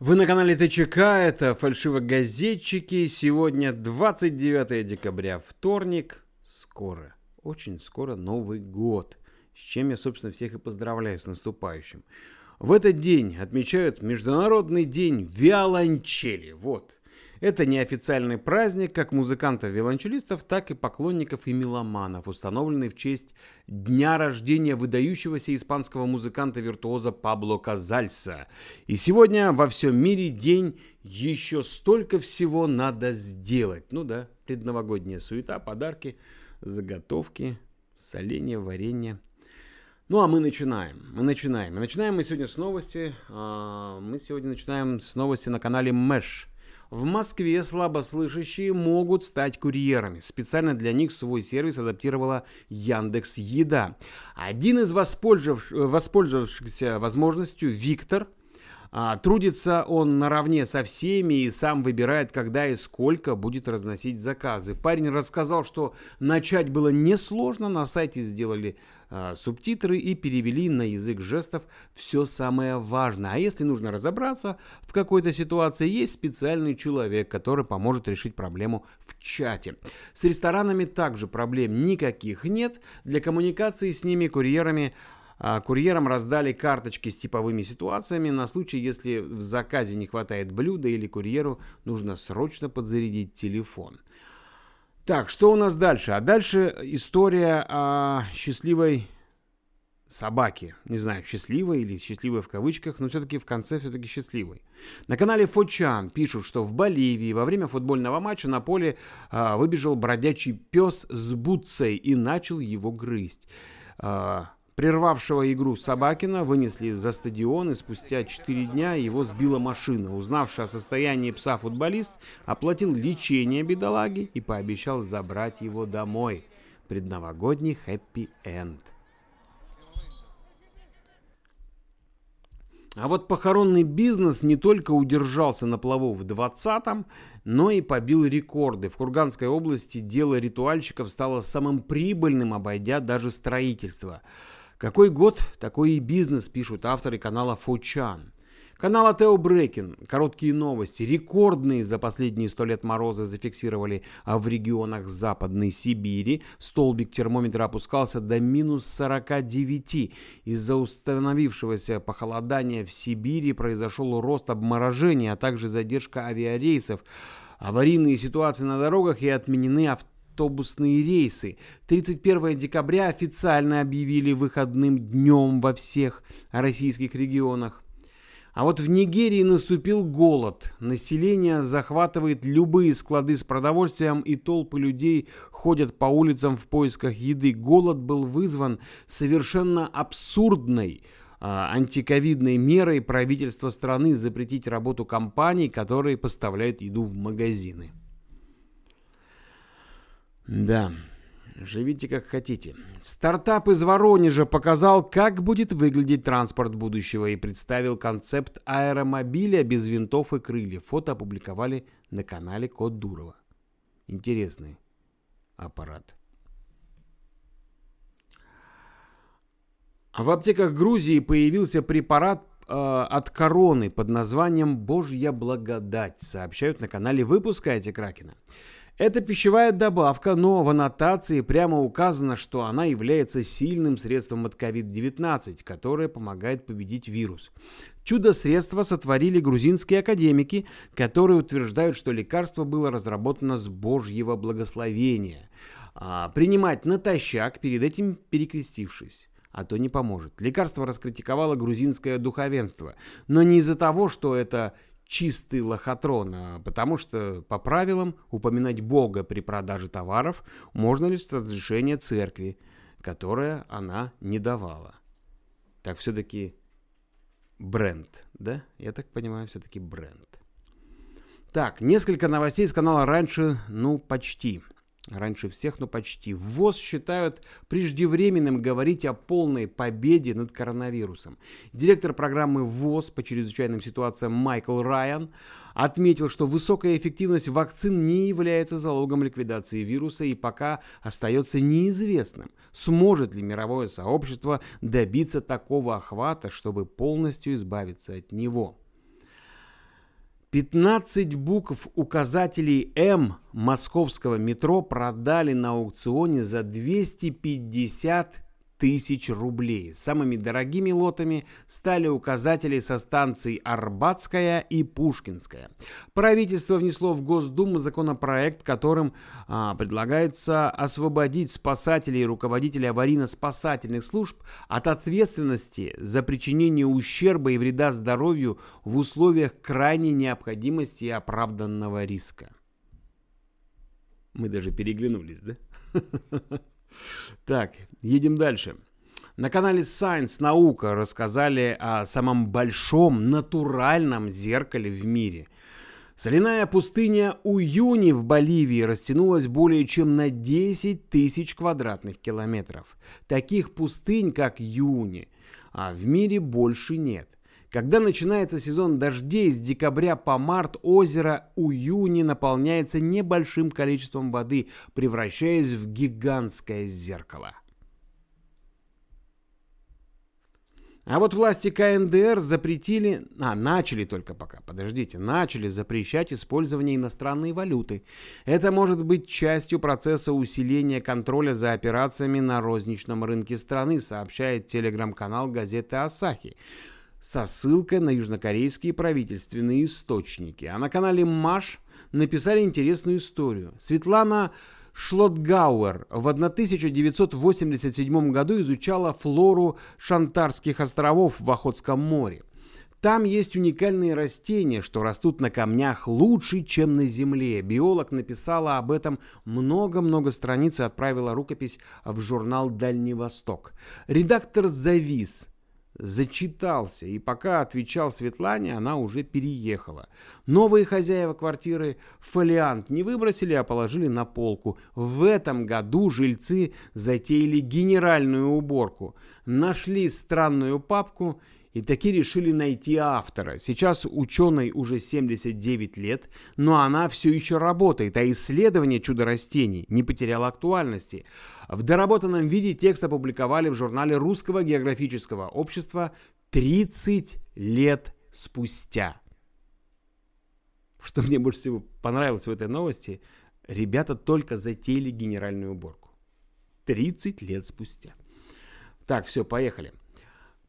Вы на канале ТЧК, это фальшивогазетчики. Сегодня 29 декабря, вторник. Скоро, очень скоро Новый год. С чем я, собственно, всех и поздравляю с наступающим. В этот день отмечают Международный день виолончели. Вот, это неофициальный праздник как музыкантов-виолончелистов, так и поклонников и меломанов, установленный в честь дня рождения выдающегося испанского музыканта-виртуоза Пабло Казальса. И сегодня во всем мире день еще столько всего надо сделать. Ну да, предновогодняя суета, подарки, заготовки, соленья, варенье. Ну а мы начинаем. Мы начинаем. И начинаем мы сегодня с новости. А, мы сегодня начинаем с новости на канале Мэш. В Москве слабослышащие могут стать курьерами. Специально для них свой сервис адаптировала Яндекс Еда. Один из воспользовав... воспользовавшихся возможностью Виктор а, трудится он наравне со всеми и сам выбирает, когда и сколько будет разносить заказы. Парень рассказал, что начать было несложно, на сайте сделали а, субтитры и перевели на язык жестов все самое важное. А если нужно разобраться в какой-то ситуации, есть специальный человек, который поможет решить проблему в чате. С ресторанами также проблем никаких нет. Для коммуникации с ними, курьерами, а, курьерам раздали карточки с типовыми ситуациями на случай, если в заказе не хватает блюда или курьеру нужно срочно подзарядить телефон. Так, что у нас дальше? А дальше история о счастливой собаке. Не знаю, счастливой или счастливой в кавычках, но все-таки в конце все-таки счастливой. На канале Фочан пишут, что в Боливии во время футбольного матча на поле а, выбежал бродячий пес с бутсой и начал его грызть. А, Прервавшего игру Собакина вынесли за стадион, и спустя 4 дня его сбила машина. Узнавший о состоянии пса футболист оплатил лечение бедолаги и пообещал забрать его домой. Предновогодний хэппи-энд. А вот похоронный бизнес не только удержался на плаву в 20-м, но и побил рекорды. В Курганской области дело ритуальщиков стало самым прибыльным, обойдя даже строительство – какой год, такой и бизнес, пишут авторы канала Фучан. Канал Атео Брекин. Короткие новости. Рекордные за последние сто лет морозы зафиксировали а в регионах Западной Сибири. Столбик термометра опускался до минус 49. Из-за установившегося похолодания в Сибири произошел рост обморожения, а также задержка авиарейсов. Аварийные ситуации на дорогах и отменены авто автобусные рейсы. 31 декабря официально объявили выходным днем во всех российских регионах. А вот в Нигерии наступил голод. Население захватывает любые склады с продовольствием, и толпы людей ходят по улицам в поисках еды. Голод был вызван совершенно абсурдной а, антиковидной мерой правительства страны запретить работу компаний, которые поставляют еду в магазины. Да, живите как хотите. Стартап из Воронежа показал, как будет выглядеть транспорт будущего и представил концепт аэромобиля без винтов и крыльев. Фото опубликовали на канале Код Дурова. Интересный аппарат. В аптеках Грузии появился препарат э, от короны под названием «Божья благодать», сообщают на канале «Выпускайте Кракена». Это пищевая добавка, но в аннотации прямо указано, что она является сильным средством от COVID-19, которое помогает победить вирус. Чудо-средство сотворили грузинские академики, которые утверждают, что лекарство было разработано с божьего благословения. А, принимать натощак, перед этим перекрестившись а то не поможет. Лекарство раскритиковало грузинское духовенство, но не из-за того, что это чистый лохотрон, а потому что по правилам упоминать Бога при продаже товаров можно лишь с разрешения церкви, которое она не давала. Так все-таки бренд, да? Я так понимаю, все-таки бренд. Так, несколько новостей с канала раньше, ну, почти. Раньше всех, но почти. ВОЗ считают преждевременным говорить о полной победе над коронавирусом. Директор программы ВОЗ по чрезвычайным ситуациям Майкл Райан отметил, что высокая эффективность вакцин не является залогом ликвидации вируса и пока остается неизвестным, сможет ли мировое сообщество добиться такого охвата, чтобы полностью избавиться от него. 15 букв указателей М московского метро продали на аукционе за 250 тысяч рублей. Самыми дорогими лотами стали указатели со станций Арбатская и Пушкинская. Правительство внесло в Госдуму законопроект, которым а, предлагается освободить спасателей и руководителей аварийно-спасательных служб от ответственности за причинение ущерба и вреда здоровью в условиях крайней необходимости и оправданного риска. Мы даже переглянулись, да? Так, едем дальше. На канале Science Наука рассказали о самом большом натуральном зеркале в мире. Соляная пустыня Уюни в Боливии растянулась более чем на 10 тысяч квадратных километров. Таких пустынь, как Юни, а в мире больше нет. Когда начинается сезон дождей, с декабря по март озеро Уюни наполняется небольшим количеством воды, превращаясь в гигантское зеркало. А вот власти КНДР запретили, а, начали только пока, подождите, начали запрещать использование иностранной валюты. Это может быть частью процесса усиления контроля за операциями на розничном рынке страны, сообщает телеграм-канал газеты «Асахи» со ссылкой на южнокорейские правительственные источники. А на канале Маш написали интересную историю. Светлана Шлотгауэр в 1987 году изучала флору Шантарских островов в Охотском море. Там есть уникальные растения, что растут на камнях лучше, чем на земле. Биолог написала об этом много-много страниц и отправила рукопись в журнал «Дальний Восток». Редактор завис – зачитался, и пока отвечал Светлане, она уже переехала. Новые хозяева квартиры фолиант не выбросили, а положили на полку. В этом году жильцы затеяли генеральную уборку. Нашли странную папку и таки решили найти автора. Сейчас ученой уже 79 лет, но она все еще работает, а исследование чудо растений не потеряло актуальности. В доработанном виде текст опубликовали в журнале Русского географического общества 30 лет спустя. Что мне больше всего понравилось в этой новости, ребята только затеяли генеральную уборку. 30 лет спустя. Так, все, поехали.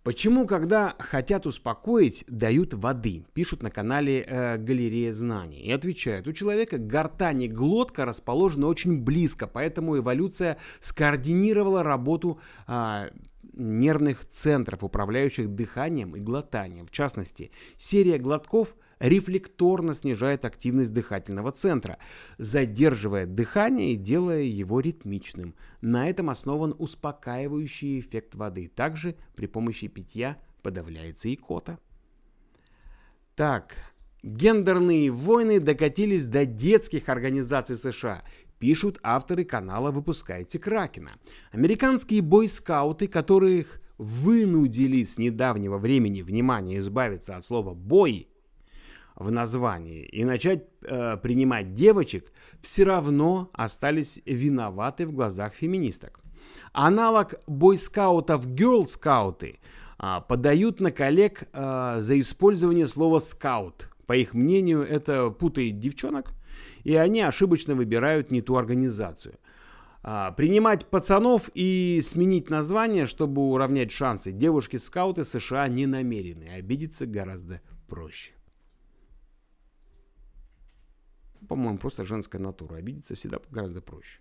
Почему, когда хотят успокоить, дают воды? Пишут на канале э, Галерея знаний. И отвечают, у человека гортань и глотка расположены очень близко, поэтому эволюция скоординировала работу э, нервных центров, управляющих дыханием и глотанием. В частности, серия глотков рефлекторно снижает активность дыхательного центра, задерживая дыхание и делая его ритмичным. На этом основан успокаивающий эффект воды. Также при помощи питья подавляется икота. Так, гендерные войны докатились до детских организаций США пишут авторы канала «Выпускайте Кракена». Американские бойскауты, которых вынудили с недавнего времени внимания избавиться от слова «бой» в названии и начать э, принимать девочек, все равно остались виноваты в глазах феминисток. Аналог бойскаутов герлскауты э, подают на коллег э, за использование слова «скаут». По их мнению, это путает девчонок, и они ошибочно выбирают не ту организацию. А, принимать пацанов и сменить название, чтобы уравнять шансы, девушки-скауты США не намерены. Обидеться гораздо проще. По-моему, просто женская натура. Обидеться всегда гораздо проще.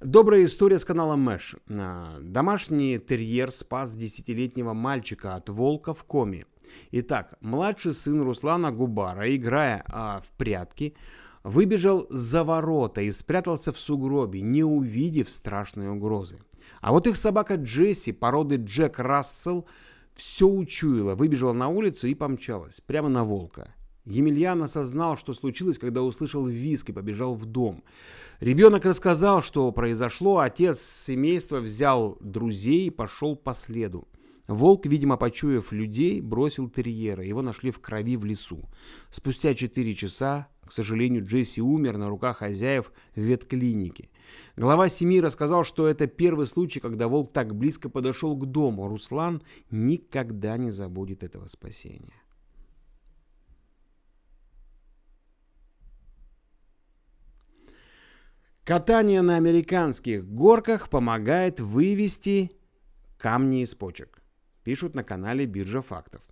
Добрая история с канала Мэш. А, домашний терьер спас десятилетнего мальчика от волка в коме. Итак, младший сын Руслана Губара, играя а, в прятки, выбежал за ворота и спрятался в сугробе, не увидев страшной угрозы. А вот их собака Джесси, породы Джек Рассел, все учуяла, выбежала на улицу и помчалась, прямо на волка. Емельян осознал, что случилось, когда услышал виск и побежал в дом. Ребенок рассказал, что произошло, отец семейства взял друзей и пошел по следу. Волк, видимо, почуяв людей, бросил терьера. Его нашли в крови в лесу. Спустя 4 часа, к сожалению, Джесси умер на руках хозяев в ветклинике. Глава семьи рассказал, что это первый случай, когда волк так близко подошел к дому. Руслан никогда не забудет этого спасения. Катание на американских горках помогает вывести камни из почек. Пишут на канале Биржа фактов.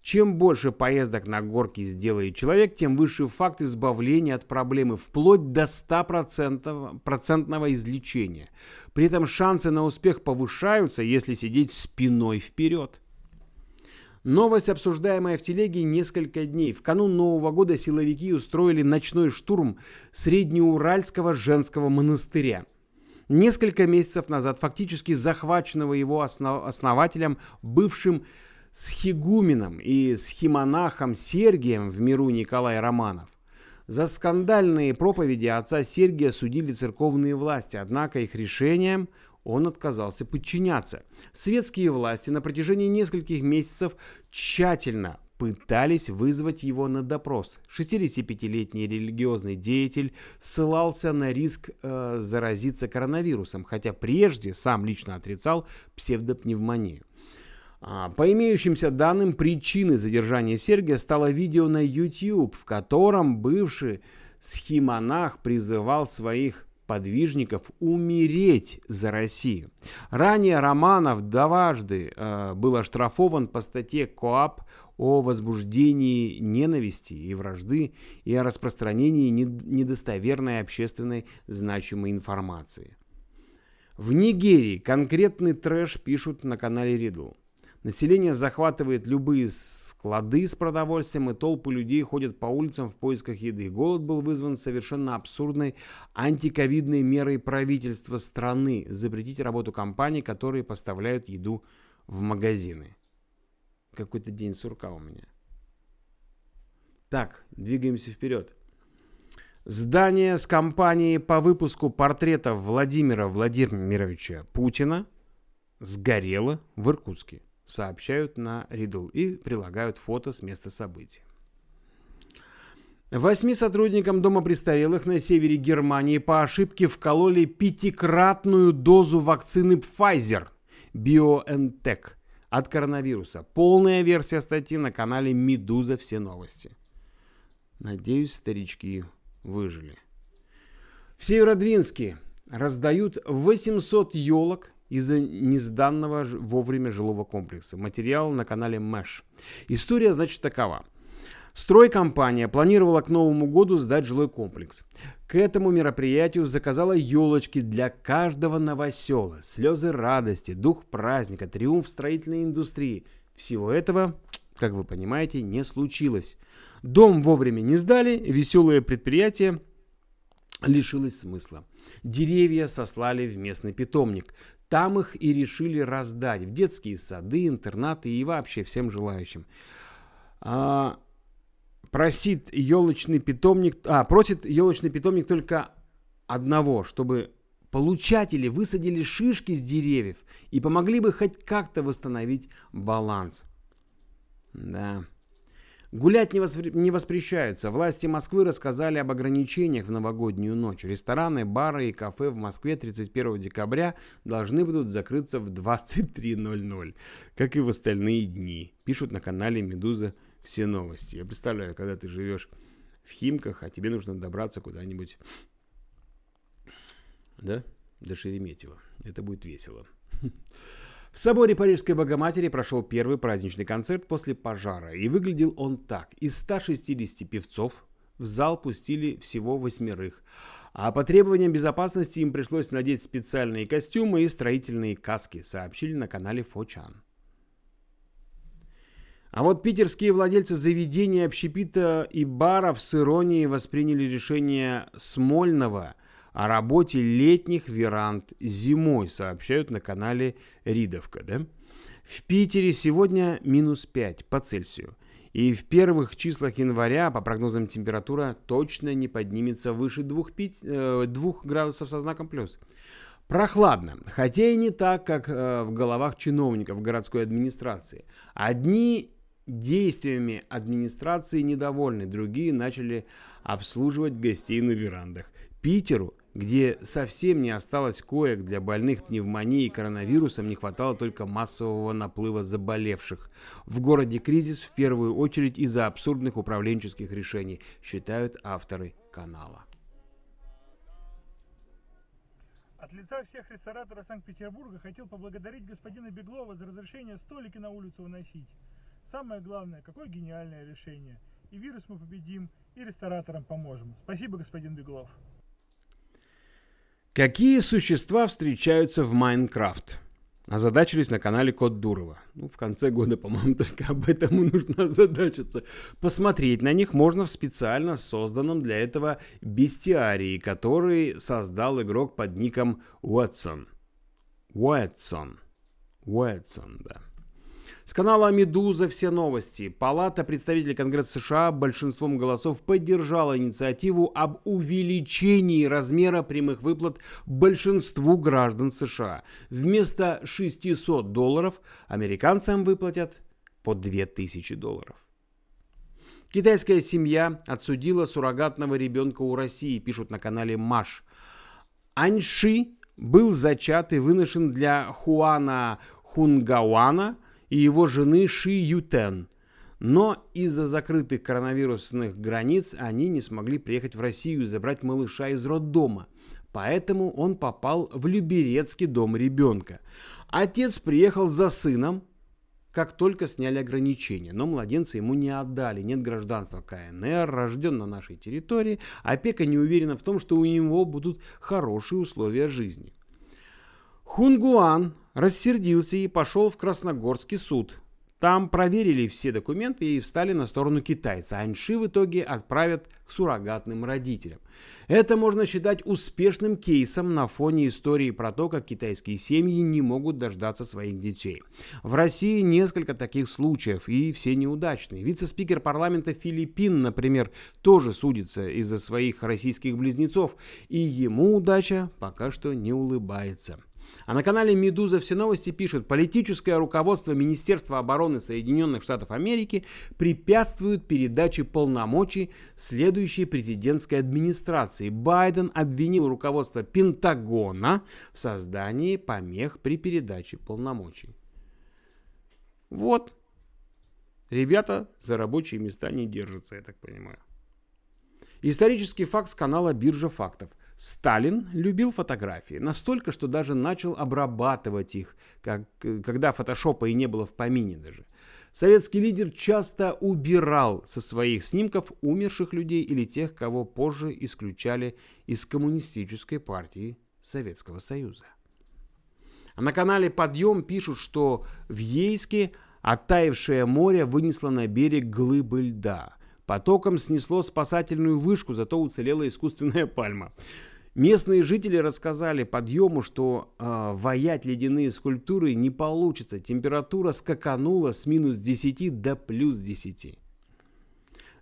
Чем больше поездок на горки сделает человек, тем выше факт избавления от проблемы, вплоть до 100% процентного излечения. При этом шансы на успех повышаются, если сидеть спиной вперед. Новость, обсуждаемая в телеге несколько дней. В канун Нового года силовики устроили ночной штурм Среднеуральского женского монастыря. Несколько месяцев назад фактически захваченного его основ основателем, бывшим схигуменом и схимонахом Сергием в миру Николай Романов. За скандальные проповеди отца Сергия судили церковные власти, однако их решением он отказался подчиняться. Светские власти на протяжении нескольких месяцев тщательно пытались вызвать его на допрос. 65-летний религиозный деятель ссылался на риск э, заразиться коронавирусом, хотя прежде сам лично отрицал псевдопневмонию. А, по имеющимся данным, причиной задержания Сергия стало видео на YouTube, в котором бывший схимонах призывал своих подвижников умереть за Россию. Ранее Романов дважды э, был оштрафован по статье КОАП о возбуждении ненависти и вражды и о распространении недостоверной общественной значимой информации. В Нигерии конкретный трэш пишут на канале Ридл. Население захватывает любые склады с продовольствием, и толпы людей ходят по улицам в поисках еды. Голод был вызван совершенно абсурдной антиковидной мерой правительства страны запретить работу компаний, которые поставляют еду в магазины. Какой-то день сурка у меня. Так, двигаемся вперед. Здание с компанией по выпуску портретов Владимира Владимировича Путина сгорело в Иркутске сообщают на Ридл и прилагают фото с места событий. Восьми сотрудникам Дома престарелых на севере Германии по ошибке вкололи пятикратную дозу вакцины Pfizer BioNTech от коронавируса. Полная версия статьи на канале «Медуза. Все новости». Надеюсь, старички выжили. В Северодвинске раздают 800 елок из-за несданного вовремя жилого комплекса. Материал на канале Mesh. История, значит, такова. Стройкомпания планировала к Новому году сдать жилой комплекс. К этому мероприятию заказала елочки для каждого новосела. Слезы радости, дух праздника, триумф строительной индустрии. Всего этого, как вы понимаете, не случилось. Дом вовремя не сдали, веселое предприятие лишилось смысла. Деревья сослали в местный питомник. Там их и решили раздать в детские сады, интернаты и вообще всем желающим. А, просит елочный питомник, а, просит елочный питомник только одного, чтобы получатели высадили шишки с деревьев и помогли бы хоть как-то восстановить баланс. Да. Гулять не, воспри... не воспрещается. Власти Москвы рассказали об ограничениях в новогоднюю ночь. Рестораны, бары и кафе в Москве 31 декабря должны будут закрыться в 23.00, как и в остальные дни. Пишут на канале «Медуза» все новости. Я представляю, когда ты живешь в Химках, а тебе нужно добраться куда-нибудь, да, до Шереметьево. Это будет весело. В соборе Парижской Богоматери прошел первый праздничный концерт после пожара, и выглядел он так. Из 160 певцов в зал пустили всего восьмерых, а по требованиям безопасности им пришлось надеть специальные костюмы и строительные каски, сообщили на канале Фочан. А вот питерские владельцы заведения общепита и баров с иронией восприняли решение Смольного – о работе летних веранд зимой, сообщают на канале Ридовка. Да? В Питере сегодня минус 5 по Цельсию. И в первых числах января, по прогнозам, температура точно не поднимется выше 2, 5, э, 2 градусов со знаком плюс. Прохладно, хотя и не так, как э, в головах чиновников городской администрации. Одни действиями администрации недовольны, другие начали обслуживать гостей на верандах. Питеру где совсем не осталось коек для больных пневмонией и коронавирусом, не хватало только массового наплыва заболевших. В городе кризис в первую очередь из-за абсурдных управленческих решений, считают авторы канала. От лица всех рестораторов Санкт-Петербурга хотел поблагодарить господина Беглова за разрешение столики на улицу уносить. Самое главное, какое гениальное решение. И вирус мы победим, и рестораторам поможем. Спасибо, господин Беглов. Какие существа встречаются в Майнкрафт? Озадачились на канале Код Дурова. Ну, в конце года, по-моему, только об этом и нужно озадачиться. Посмотреть на них можно в специально созданном для этого бестиарии, который создал игрок под ником Уотсон. Уотсон. Уотсон, да. С канала «Медуза» все новости. Палата представителей Конгресса США большинством голосов поддержала инициативу об увеличении размера прямых выплат большинству граждан США. Вместо 600 долларов американцам выплатят по 2000 долларов. Китайская семья отсудила суррогатного ребенка у России, пишут на канале Маш. Аньши был зачат и выношен для Хуана Хунгауана – и его жены Ши Ютен. Но из-за закрытых коронавирусных границ они не смогли приехать в Россию и забрать малыша из роддома. Поэтому он попал в Люберецкий дом ребенка. Отец приехал за сыном, как только сняли ограничения, но младенца ему не отдали, нет гражданства КНР, рожден на нашей территории, опека не уверена в том, что у него будут хорошие условия жизни. Хунгуан рассердился и пошел в Красногорский суд. Там проверили все документы и встали на сторону китайца. Аньши в итоге отправят к суррогатным родителям. Это можно считать успешным кейсом на фоне истории про то, как китайские семьи не могут дождаться своих детей. В России несколько таких случаев, и все неудачные. Вице-спикер парламента Филиппин, например, тоже судится из-за своих российских близнецов, и ему удача пока что не улыбается. А на канале «Медуза. Все новости» пишут, политическое руководство Министерства обороны Соединенных Штатов Америки препятствует передаче полномочий следующей президентской администрации. Байден обвинил руководство Пентагона в создании помех при передаче полномочий. Вот. Ребята за рабочие места не держатся, я так понимаю. Исторический факт с канала «Биржа фактов». Сталин любил фотографии настолько, что даже начал обрабатывать их, как, когда фотошопа и не было в помине даже. Советский лидер часто убирал со своих снимков умерших людей или тех, кого позже исключали из коммунистической партии Советского Союза. А на канале «Подъем» пишут, что в Ейске оттаившее море вынесло на берег глыбы льда – Потоком снесло спасательную вышку, зато уцелела искусственная пальма. Местные жители рассказали подъему, что э, воять ледяные скульптуры не получится. Температура скаканула с минус 10 до плюс 10.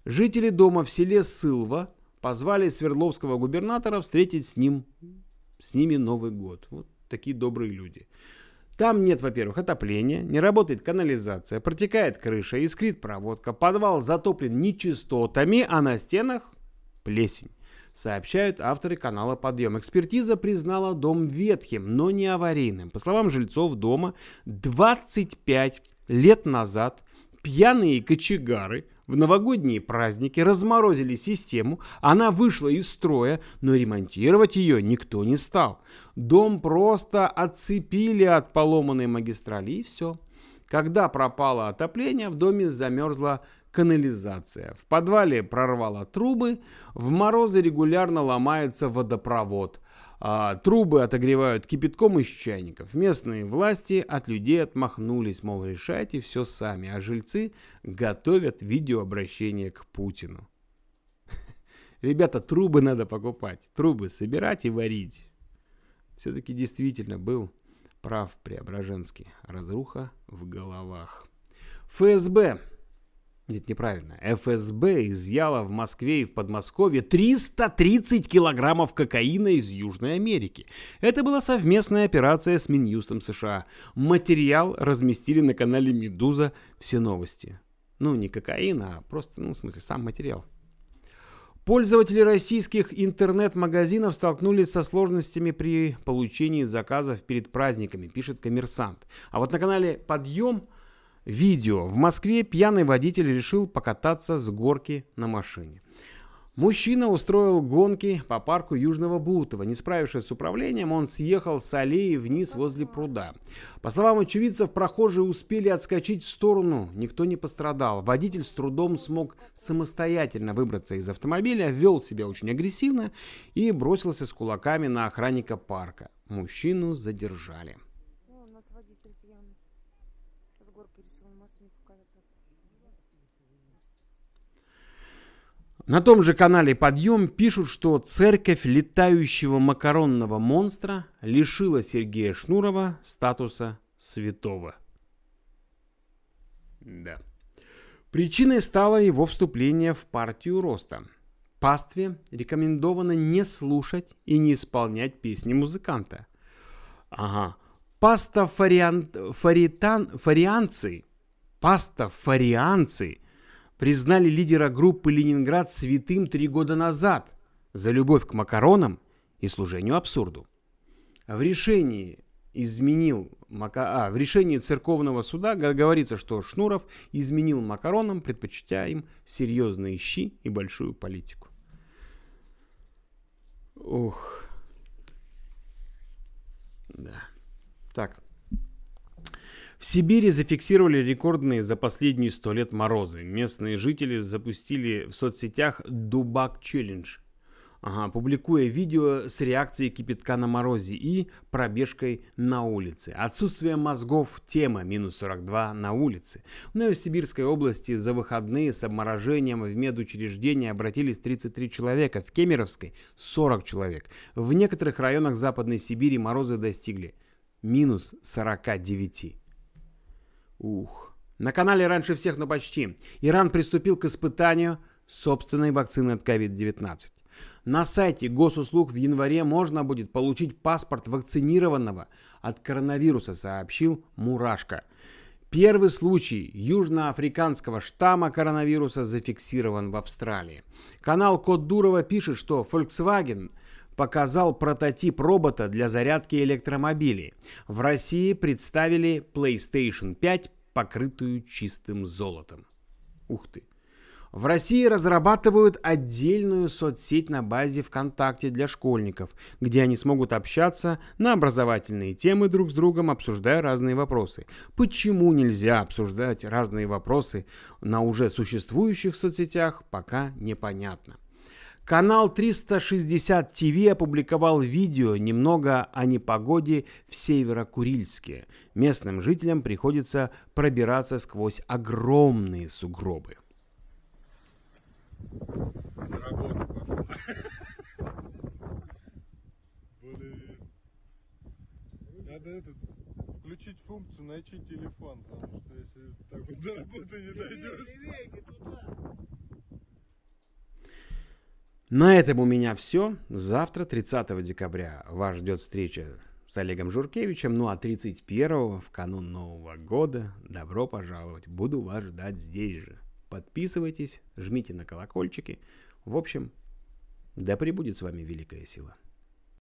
Жители дома в селе Сылва позвали Свердловского губернатора встретить с ним, с ними Новый год. Вот такие добрые люди. Там нет, во-первых, отопления, не работает канализация, протекает крыша, искрит проводка, подвал затоплен нечистотами, а на стенах плесень. Сообщают авторы канала «Подъем». Экспертиза признала дом ветхим, но не аварийным. По словам жильцов дома, 25 лет назад пьяные кочегары в новогодние праздники разморозили систему, она вышла из строя, но ремонтировать ее никто не стал. Дом просто отцепили от поломанной магистрали и все. Когда пропало отопление, в доме замерзла канализация. В подвале прорвало трубы, в морозы регулярно ломается водопровод. А, трубы отогревают кипятком из чайников. Местные власти от людей отмахнулись, мол, решайте все сами, а жильцы готовят видеообращение к Путину. Ребята, трубы надо покупать, трубы собирать и варить. Все-таки действительно был прав Преображенский. Разруха в головах. ФСБ нет, неправильно. ФСБ изъяла в Москве и в Подмосковье 330 килограммов кокаина из Южной Америки. Это была совместная операция с Минюстом США. Материал разместили на канале «Медуза. Все новости». Ну, не кокаин, а просто, ну, в смысле, сам материал. Пользователи российских интернет-магазинов столкнулись со сложностями при получении заказов перед праздниками, пишет коммерсант. А вот на канале «Подъем» Видео. В Москве пьяный водитель решил покататься с горки на машине. Мужчина устроил гонки по парку Южного Бутова. Не справившись с управлением, он съехал с аллеи вниз возле пруда. По словам очевидцев, прохожие успели отскочить в сторону. Никто не пострадал. Водитель с трудом смог самостоятельно выбраться из автомобиля, вел себя очень агрессивно и бросился с кулаками на охранника парка. Мужчину задержали. О, у нас водитель пьяный. С горки решил на машине покататься. На том же канале «Подъем» пишут, что церковь летающего макаронного монстра лишила Сергея Шнурова статуса святого. Да. Причиной стало его вступление в партию роста. Пастве рекомендовано не слушать и не исполнять песни музыканта. Ага. Пастафарианцы, пастафарианцы признали лидера группы «Ленинград» святым три года назад за любовь к макаронам и служению абсурду. В решении изменил мака... а, в решении церковного суда говорится, что Шнуров изменил макаронам, предпочтя им серьезные щи и большую политику. Ух. Да. Так. В Сибири зафиксировали рекордные за последние сто лет морозы. Местные жители запустили в соцсетях «Дубак Челлендж», ага, публикуя видео с реакцией кипятка на морозе и пробежкой на улице. Отсутствие мозгов – тема минус 42 на улице. В Новосибирской области за выходные с обморожением в медучреждение обратились 33 человека, в Кемеровской – 40 человек. В некоторых районах Западной Сибири морозы достигли минус 49. Ух. На канале раньше всех, но почти. Иран приступил к испытанию собственной вакцины от COVID-19. На сайте госуслуг в январе можно будет получить паспорт вакцинированного от коронавируса, сообщил Мурашко. Первый случай южноафриканского штамма коронавируса зафиксирован в Австралии. Канал Код Дурова пишет, что Volkswagen показал прототип робота для зарядки электромобилей. В России представили PlayStation 5, покрытую чистым золотом. Ух ты. В России разрабатывают отдельную соцсеть на базе ВКонтакте для школьников, где они смогут общаться на образовательные темы друг с другом, обсуждая разные вопросы. Почему нельзя обсуждать разные вопросы на уже существующих соцсетях, пока непонятно. Канал 360 ТВ опубликовал видео немного о непогоде в Северо-Курильске. Местным жителям приходится пробираться сквозь огромные сугробы. Надо этот, включить функцию найти телефон, потому что если так вот до работы не дойдешь. На этом у меня все. Завтра, 30 декабря, вас ждет встреча с Олегом Журкевичем. Ну а 31 в канун Нового года добро пожаловать. Буду вас ждать здесь же. Подписывайтесь, жмите на колокольчики. В общем, да пребудет с вами великая сила.